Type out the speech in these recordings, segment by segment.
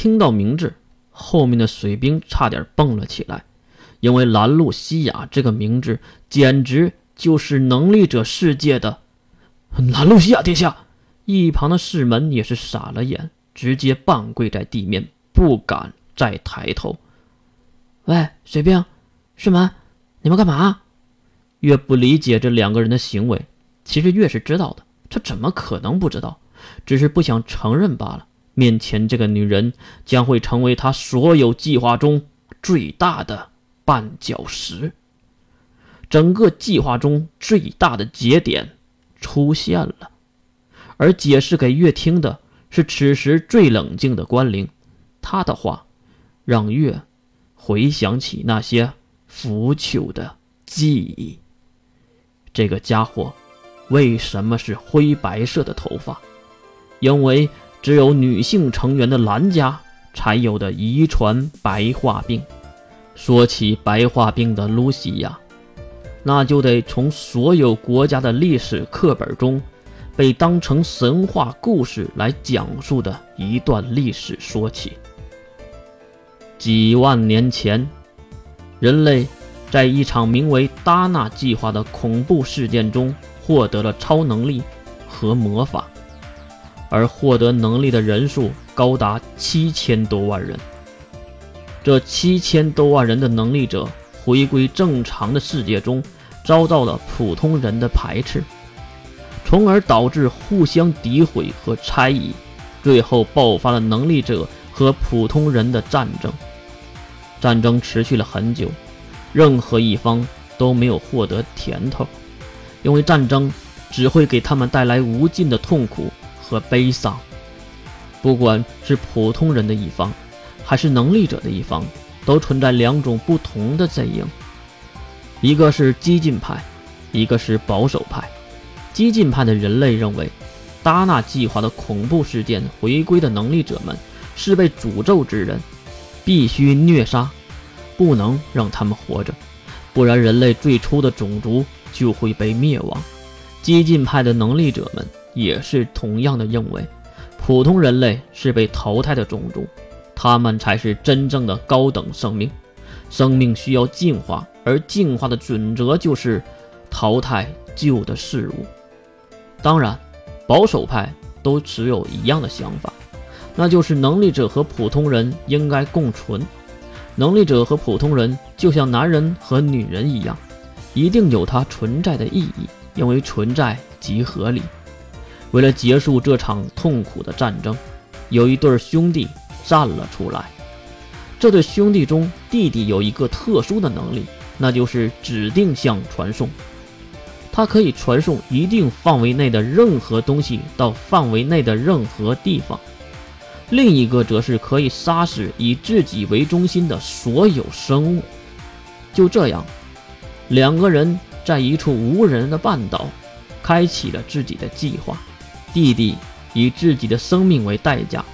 听到名字，后面的水兵差点蹦了起来，因为兰露西亚这个名字简直就是能力者世界的兰露西亚殿下。一旁的士门也是傻了眼，直接半跪在地面，不敢再抬头。喂，水兵，士门，你们干嘛？越不理解这两个人的行为，其实越是知道的。他怎么可能不知道？只是不想承认罢了。面前这个女人将会成为他所有计划中最大的绊脚石。整个计划中最大的节点出现了，而解释给月听的是此时最冷静的关灵。他的话让月回想起那些腐朽的记忆。这个家伙为什么是灰白色的头发？因为。只有女性成员的蓝家才有的遗传白化病。说起白化病的露西亚，那就得从所有国家的历史课本中被当成神话故事来讲述的一段历史说起。几万年前，人类在一场名为“达纳计划”的恐怖事件中获得了超能力和魔法。而获得能力的人数高达七千多万人。这七千多万人的能力者回归正常的世界中，遭到了普通人的排斥，从而导致互相诋毁和猜疑，最后爆发了能力者和普通人的战争。战争持续了很久，任何一方都没有获得甜头，因为战争只会给他们带来无尽的痛苦。和悲伤，不管是普通人的一方，还是能力者的一方，都存在两种不同的阵营，一个是激进派，一个是保守派。激进派的人类认为，达纳计划的恐怖事件回归的能力者们是被诅咒之人，必须虐杀，不能让他们活着，不然人类最初的种族就会被灭亡。激进派的能力者们。也是同样的认为，普通人类是被淘汰的种族，他们才是真正的高等生命。生命需要进化，而进化的准则就是淘汰旧的事物。当然，保守派都持有一样的想法，那就是能力者和普通人应该共存。能力者和普通人就像男人和女人一样，一定有它存在的意义，因为存在即合理。为了结束这场痛苦的战争，有一对兄弟站了出来。这对兄弟中，弟弟有一个特殊的能力，那就是指定向传送。他可以传送一定范围内的任何东西到范围内的任何地方。另一个则是可以杀死以自己为中心的所有生物。就这样，两个人在一处无人的半岛，开启了自己的计划。弟弟以自己的生命为代价，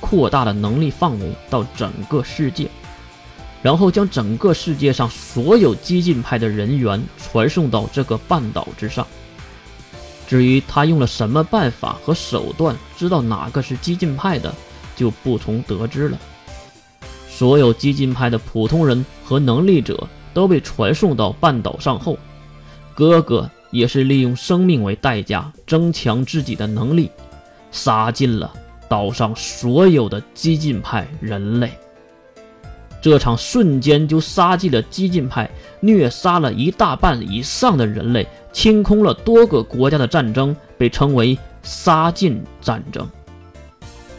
扩大了能力范围到整个世界，然后将整个世界上所有激进派的人员传送到这个半岛之上。至于他用了什么办法和手段，知道哪个是激进派的，就不从得知了。所有激进派的普通人和能力者都被传送到半岛上后，哥哥。也是利用生命为代价增强自己的能力，杀尽了岛上所有的激进派人类。这场瞬间就杀尽了激进派，虐杀了一大半以上的人类，清空了多个国家的战争，被称为“杀尽战争”。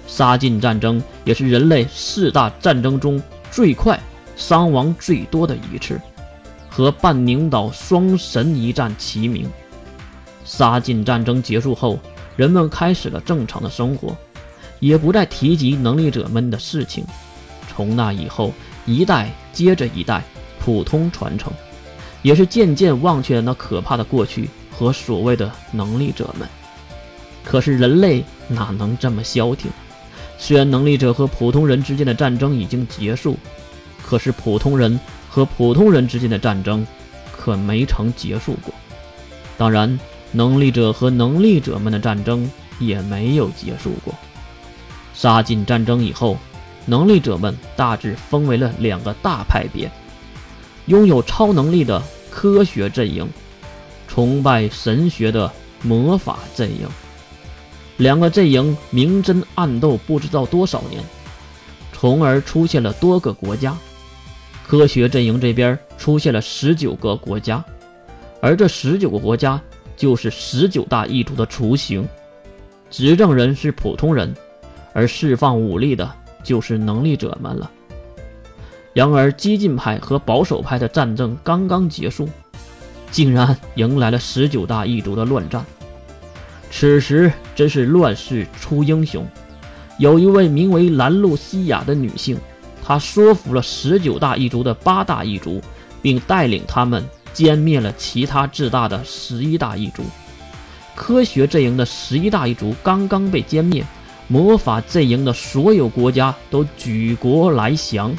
杀尽战争也是人类四大战争中最快、伤亡最多的一次。和半宁岛双神一战齐名。杀尽战争结束后，人们开始了正常的生活，也不再提及能力者们的事情。从那以后，一代接着一代，普通传承，也是渐渐忘却了那可怕的过去和所谓的能力者们。可是人类哪能这么消停？虽然能力者和普通人之间的战争已经结束，可是普通人。和普通人之间的战争可没曾结束过，当然，能力者和能力者们的战争也没有结束过。杀尽战争以后，能力者们大致分为了两个大派别：拥有超能力的科学阵营，崇拜神学的魔法阵营。两个阵营明争暗斗，不知道多少年，从而出现了多个国家。科学阵营这边出现了十九个国家，而这十九个国家就是十九大异族的雏形。执政人是普通人，而释放武力的就是能力者们了。然而，激进派和保守派的战争刚刚结束，竟然迎来了十九大异族的乱战。此时真是乱世出英雄，有一位名为兰露西亚的女性，他说服了十九大异族的八大异族，并带领他们歼灭了其他志大的十一大异族。科学阵营的十一大一族刚刚被歼灭，魔法阵营的所有国家都举国来降，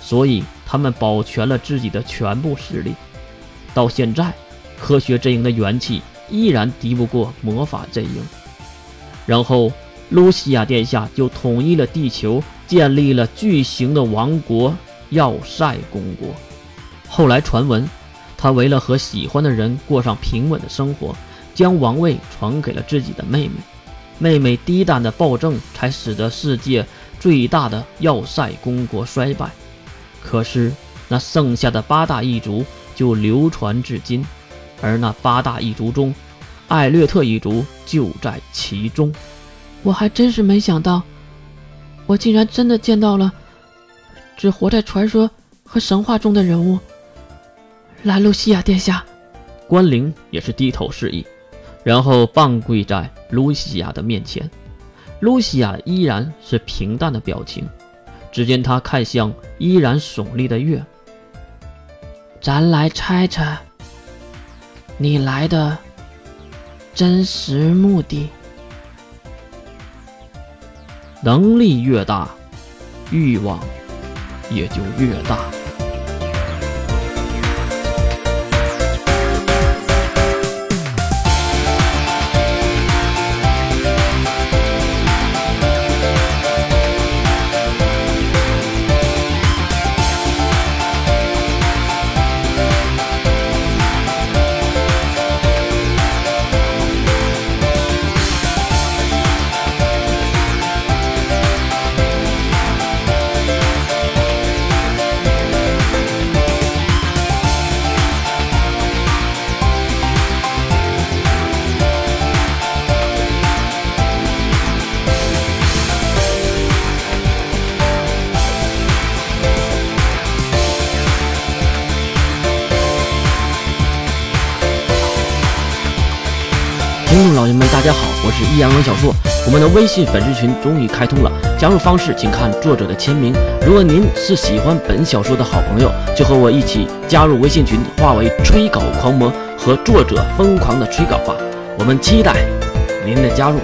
所以他们保全了自己的全部实力。到现在，科学阵营的元气依然敌不过魔法阵营。然后，露西亚殿下就统一了地球，建立了巨型的王国——要塞公国。后来传闻，他为了和喜欢的人过上平稳的生活。将王位传给了自己的妹妹，妹妹低蛋的暴政才使得世界最大的要塞公国衰败。可是那剩下的八大异族就流传至今，而那八大异族中，艾略特一族就在其中。我还真是没想到，我竟然真的见到了只活在传说和神话中的人物——兰露西亚殿下。关灵也是低头示意。然后半跪在露西亚的面前，露西亚依然是平淡的表情。只见她看向依然耸立的月，咱来猜猜，你来的真实目的。能力越大，欲望也就越大。我是易阳阳小硕。我们的微信粉丝群终于开通了，加入方式请看作者的签名。如果您是喜欢本小说的好朋友，就和我一起加入微信群，化为吹稿狂魔，和作者疯狂的吹稿吧。我们期待您的加入。